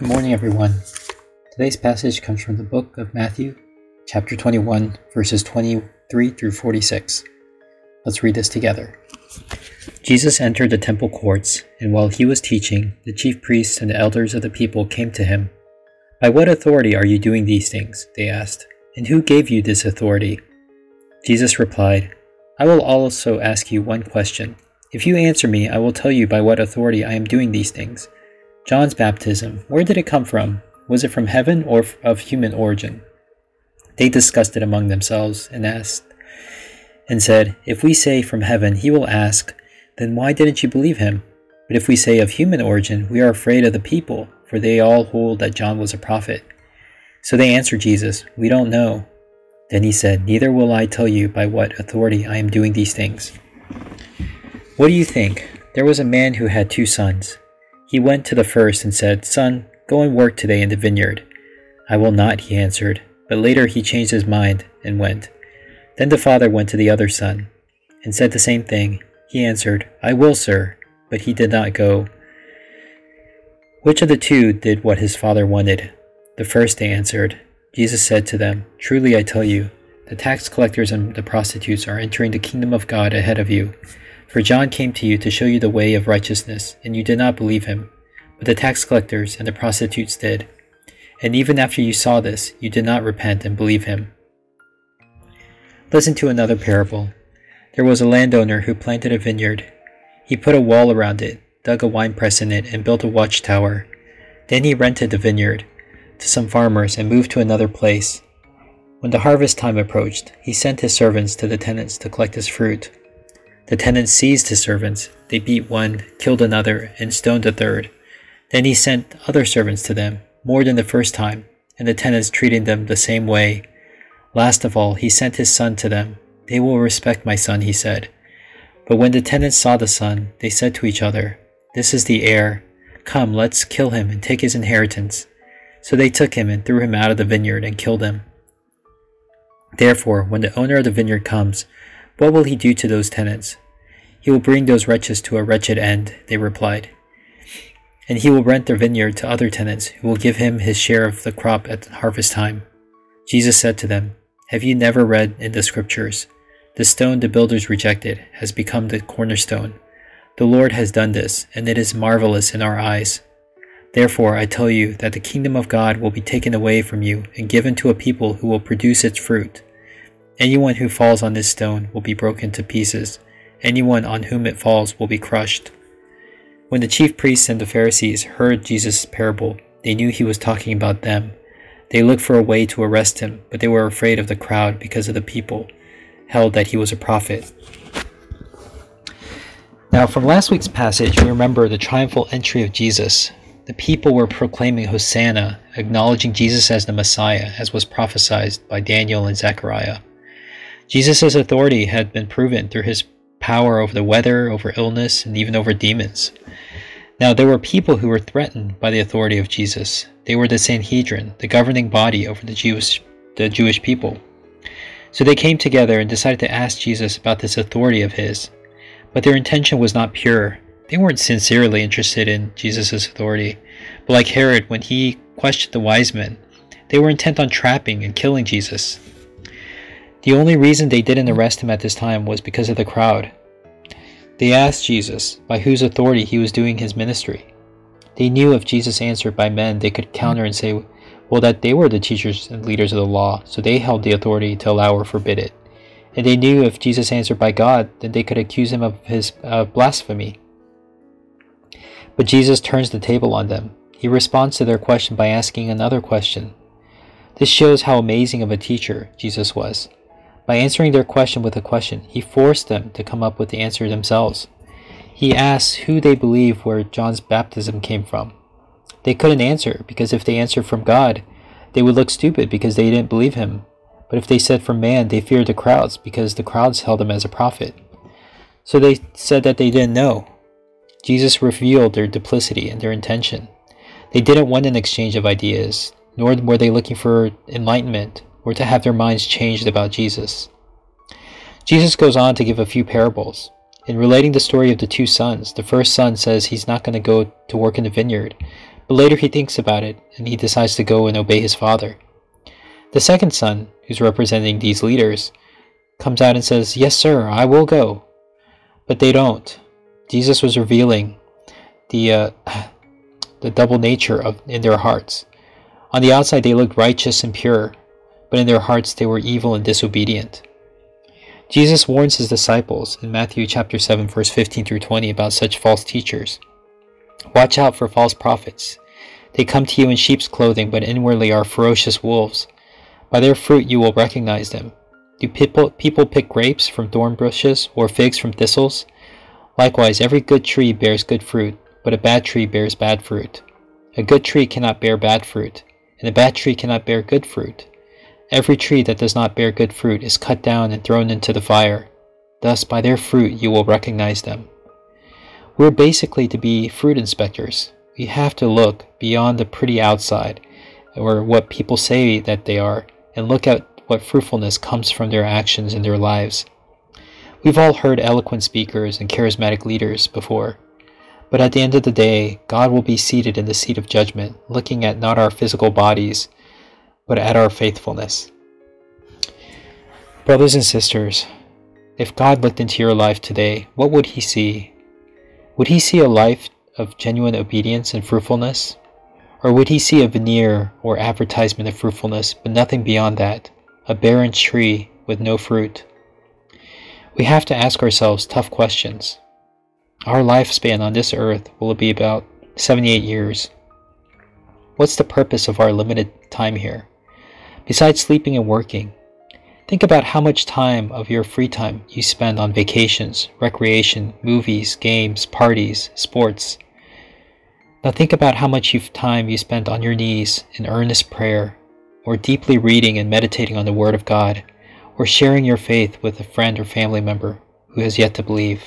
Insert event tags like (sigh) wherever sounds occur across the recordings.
Good morning, everyone. Today's passage comes from the book of Matthew, chapter 21, verses 23 through 46. Let's read this together. Jesus entered the temple courts, and while he was teaching, the chief priests and the elders of the people came to him. By what authority are you doing these things? They asked. And who gave you this authority? Jesus replied, I will also ask you one question. If you answer me, I will tell you by what authority I am doing these things. John's baptism, where did it come from? Was it from heaven or of human origin? They discussed it among themselves and asked, and said, If we say from heaven, he will ask, then why didn't you believe him? But if we say of human origin, we are afraid of the people, for they all hold that John was a prophet. So they answered Jesus, We don't know. Then he said, Neither will I tell you by what authority I am doing these things. What do you think? There was a man who had two sons. He went to the first and said, Son, go and work today in the vineyard. I will not, he answered. But later he changed his mind and went. Then the father went to the other son and said the same thing. He answered, I will, sir. But he did not go. Which of the two did what his father wanted? The first, they answered. Jesus said to them, Truly I tell you, the tax collectors and the prostitutes are entering the kingdom of God ahead of you. For John came to you to show you the way of righteousness, and you did not believe him. But the tax collectors and the prostitutes did. And even after you saw this, you did not repent and believe him. Listen to another parable. There was a landowner who planted a vineyard. He put a wall around it, dug a winepress in it, and built a watchtower. Then he rented the vineyard to some farmers and moved to another place. When the harvest time approached, he sent his servants to the tenants to collect his fruit. The tenants seized his servants. They beat one, killed another, and stoned a third. Then he sent other servants to them, more than the first time, and the tenants treated them the same way. Last of all, he sent his son to them. They will respect my son, he said. But when the tenants saw the son, they said to each other, This is the heir. Come, let's kill him and take his inheritance. So they took him and threw him out of the vineyard and killed him. Therefore, when the owner of the vineyard comes, what will he do to those tenants? He will bring those wretches to a wretched end, they replied. And he will rent their vineyard to other tenants, who will give him his share of the crop at harvest time. Jesus said to them, Have you never read in the Scriptures, The stone the builders rejected has become the cornerstone? The Lord has done this, and it is marvelous in our eyes. Therefore, I tell you that the kingdom of God will be taken away from you and given to a people who will produce its fruit. Anyone who falls on this stone will be broken to pieces Anyone on whom it falls will be crushed. When the chief priests and the Pharisees heard Jesus' parable, they knew he was talking about them. They looked for a way to arrest him, but they were afraid of the crowd because of the people held that he was a prophet. Now, from last week's passage, we remember the triumphal entry of Jesus. The people were proclaiming Hosanna, acknowledging Jesus as the Messiah, as was prophesied by Daniel and Zechariah. Jesus' authority had been proven through his power over the weather, over illness, and even over demons. Now, there were people who were threatened by the authority of Jesus. They were the Sanhedrin, the governing body over the Jewish, the Jewish people. So they came together and decided to ask Jesus about this authority of his. But their intention was not pure. They weren't sincerely interested in Jesus' authority. But like Herod, when he questioned the wise men, they were intent on trapping and killing Jesus. The only reason they didn't arrest him at this time was because of the crowd. They asked Jesus by whose authority he was doing his ministry. They knew if Jesus answered by men, they could counter and say, well, that they were the teachers and leaders of the law, so they held the authority to allow or forbid it. And they knew if Jesus answered by God, then they could accuse him of his uh, blasphemy. But Jesus turns the table on them. He responds to their question by asking another question. This shows how amazing of a teacher Jesus was. By answering their question with a question, he forced them to come up with the answer themselves. He asked who they believe where John's baptism came from. They couldn't answer because if they answered from God, they would look stupid because they didn't believe him. But if they said from man, they feared the crowds because the crowds held him as a prophet. So they said that they didn't know. Jesus revealed their duplicity and their intention. They didn't want an exchange of ideas, nor were they looking for enlightenment or to have their minds changed about Jesus. Jesus goes on to give a few parables. In relating the story of the two sons, the first son says he's not going to go to work in the vineyard, But later he thinks about it and he decides to go and obey his father. The second son, who's representing these leaders, comes out and says, Yes, sir, I will go. But they don't. Jesus was revealing the, uh, (sighs) the double nature of in their hearts. On the outside, they looked righteous and pure, but in their hearts, they were evil and disobedient. Jesus warns his disciples in Matthew chapter 7 verse 15 through 20 about such false teachers. Watch out for false prophets. They come to you in sheep's clothing, but inwardly are ferocious wolves. By their fruit you will recognize them. Do people, people pick grapes from thorn bushes or figs from thistles? Likewise, every good tree bears good fruit, but a bad tree bears bad fruit. A good tree cannot bear bad fruit, and a bad tree cannot bear good fruit. Every tree that does not bear good fruit is cut down and thrown into the fire. Thus, by their fruit you will recognize them. We're basically to be fruit inspectors. We have to look beyond the pretty outside, or what people say that they are, and look at what fruitfulness comes from their actions in their lives. We've all heard eloquent speakers and charismatic leaders before, but at the end of the day, God will be seated in the seat of judgment, looking at not our physical bodies, but at our faithfulness. Brothers and sisters, if God looked into your life today, what would He see? Would He see a life of genuine obedience and fruitfulness? Or would He see a veneer or advertisement of fruitfulness, but nothing beyond that, a barren tree with no fruit? We have to ask ourselves tough questions. Our lifespan on this earth will be about 78 years. What's the purpose of our limited time here? Besides sleeping and working, think about how much time of your free time you spend on vacations, recreation, movies, games, parties, sports. Now think about how much time you spend on your knees in earnest prayer, or deeply reading and meditating on the Word of God, or sharing your faith with a friend or family member who has yet to believe.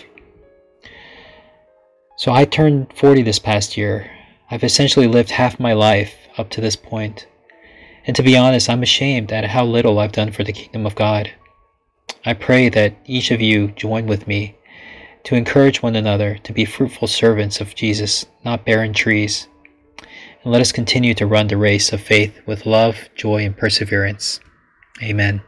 So I turned 40 this past year. I've essentially lived half my life up to this point. And to be honest, I'm ashamed at how little I've done for the kingdom of God. I pray that each of you join with me to encourage one another to be fruitful servants of Jesus, not barren trees. And let us continue to run the race of faith with love, joy, and perseverance. Amen.